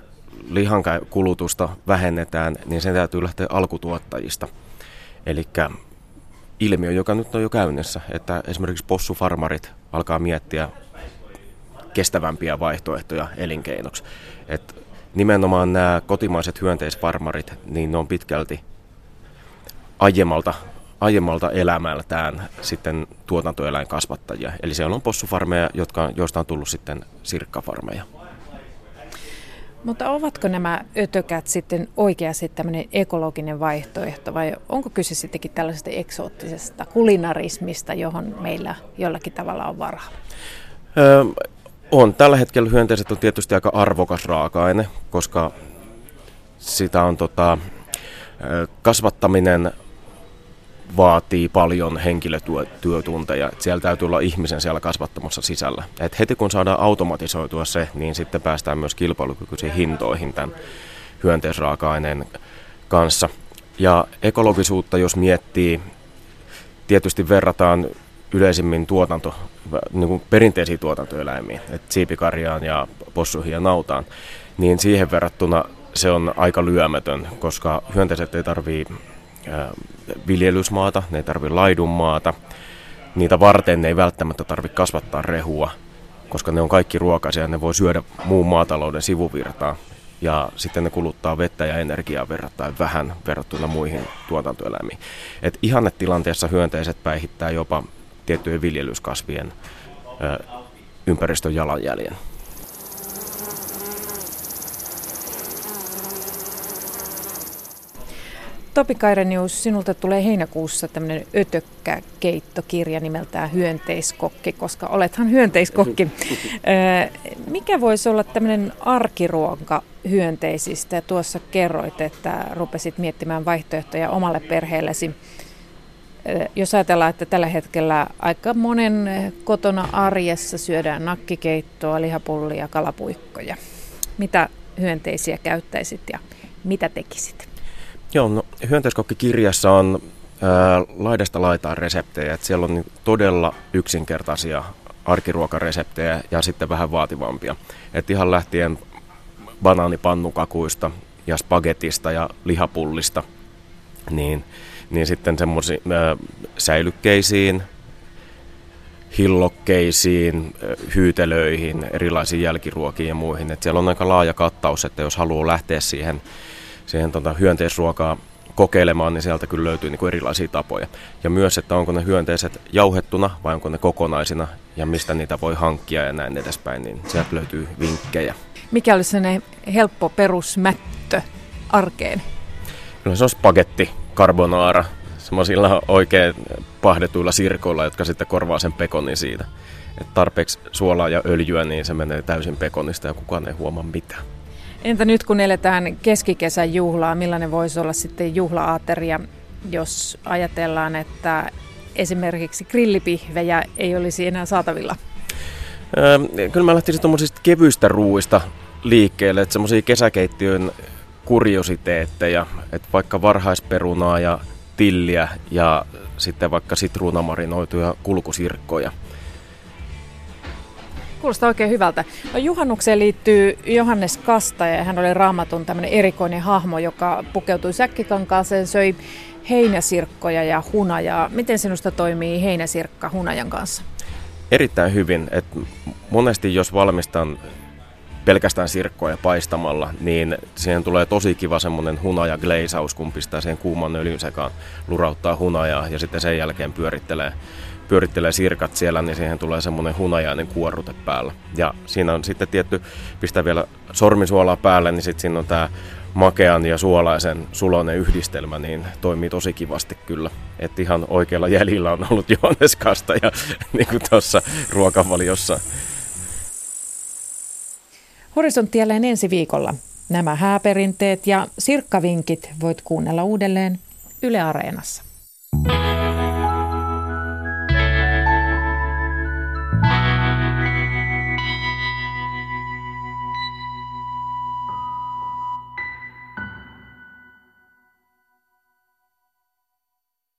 lihan kulutusta vähennetään, niin sen täytyy lähteä alkutuottajista. Eli ilmiö, joka nyt on jo käynnissä, että esimerkiksi possufarmarit alkaa miettiä kestävämpiä vaihtoehtoja elinkeinoksi. Et nimenomaan nämä kotimaiset hyönteisfarmarit, niin ne on pitkälti aiemmalta, aiemmalta elämältään sitten tuotantoeläinkasvattajia. Eli siellä on possufarmeja, jotka, joista on tullut sitten sirkkafarmeja. Mutta ovatko nämä ötökät sitten oikeasti tämmöinen ekologinen vaihtoehto vai onko kyse sittenkin tällaisesta eksoottisesta kulinarismista, johon meillä jollakin tavalla on varaa? Öö, on. Tällä hetkellä hyönteiset on tietysti aika arvokas raaka-aine, koska sitä on tota, kasvattaminen vaatii paljon henkilötyötunteja. Siellä täytyy olla ihmisen siellä kasvattamassa sisällä. Et heti kun saadaan automatisoitua se, niin sitten päästään myös kilpailukykyisiin hintoihin tämän hyönteisraaka-aineen kanssa. Ja ekologisuutta, jos miettii, tietysti verrataan yleisimmin tuotanto, niin kuin perinteisiin tuotantoeläimiin, että siipikarjaan ja possuihin ja nautaan, niin siihen verrattuna se on aika lyömätön, koska hyönteiset ei tarvitse viljelysmaata, ne ei tarvitse laidunmaata. Niitä varten ne ei välttämättä tarvitse kasvattaa rehua, koska ne on kaikki ruokaisia ja ne voi syödä muun maatalouden sivuvirtaa. Ja sitten ne kuluttaa vettä ja energiaa verrattain vähän verrattuna muihin tuotantoeläimiin. Et ihannetilanteessa hyönteiset päihittää jopa tiettyjen viljelyskasvien ympäristön jalanjäljen. Topi Kairenius, sinulta tulee heinäkuussa tämmöinen ötökkäkeittokirja nimeltään Hyönteiskokki, koska olethan hyönteiskokki. Mikä voisi olla tämmöinen arkiruoka hyönteisistä? Tuossa kerroit, että rupesit miettimään vaihtoehtoja omalle perheellesi. Jos ajatellaan, että tällä hetkellä aika monen kotona arjessa syödään nakkikeittoa, lihapullia, kalapuikkoja. Mitä hyönteisiä käyttäisit ja mitä tekisit? Joo, no, hyönteiskokkikirjassa on ää, laidasta laitaan reseptejä. Että siellä on niin todella yksinkertaisia arkiruokareseptejä ja sitten vähän vaativampia. Et ihan lähtien banaanipannukakuista ja spagetista ja lihapullista, niin, niin sitten semmoisiin säilykkeisiin, hillokkeisiin, hyytelöihin, erilaisiin jälkiruokiin ja muihin. Et siellä on aika laaja kattaus, että jos haluaa lähteä siihen siihen tota, hyönteisruokaa kokeilemaan, niin sieltä kyllä löytyy niin kuin erilaisia tapoja. Ja myös, että onko ne hyönteiset jauhettuna vai onko ne kokonaisina ja mistä niitä voi hankkia ja näin edespäin, niin sieltä löytyy vinkkejä. Mikä olisi sellainen helppo perusmättö arkeen? Kyllä se on spagetti, carbonara, semmoisilla oikein pahdetuilla sirkoilla, jotka sitten korvaa sen pekonin siitä. Et tarpeeksi suolaa ja öljyä, niin se menee täysin pekonista ja kukaan ei huomaa mitään. Entä nyt kun eletään keskikesän juhlaa, millainen voisi olla sitten juhlaateria, jos ajatellaan, että esimerkiksi grillipihvejä ei olisi enää saatavilla? Öö, kyllä mä lähtisin tuommoisista kevyistä ruuista liikkeelle, että semmoisia kesäkeittiön kuriositeetteja, että vaikka varhaisperunaa ja tilliä ja sitten vaikka sitruunamarinoituja kulkusirkkoja – Kuulostaa oikein hyvältä. No, juhannukseen liittyy Johannes Kasta ja hän oli raamatun tämmöinen erikoinen hahmo, joka pukeutui säkkikankaaseen, söi heinäsirkkoja ja hunajaa. Miten sinusta toimii heinäsirkka hunajan kanssa? Erittäin hyvin. Et monesti jos valmistan pelkästään sirkkoja paistamalla, niin siihen tulee tosi kiva semmoinen hunaja gleisaus, kun pistää sen kuuman öljyn sekaan, lurauttaa hunajaa ja sitten sen jälkeen pyörittelee pyörittelee sirkat siellä, niin siihen tulee semmoinen hunajainen kuorrute päällä. Ja siinä on sitten tietty, pistää vielä sormisuolaa päälle, niin sitten siinä on tämä makean ja suolaisen sulonen yhdistelmä, niin toimii tosi kivasti kyllä. Että ihan oikealla jäljellä on ollut Johannes Kasta ja niin kuin tuossa ruokavaliossa. Horisontti jälleen ensi viikolla. Nämä hääperinteet ja sirkkavinkit voit kuunnella uudelleen Yle Areenassa.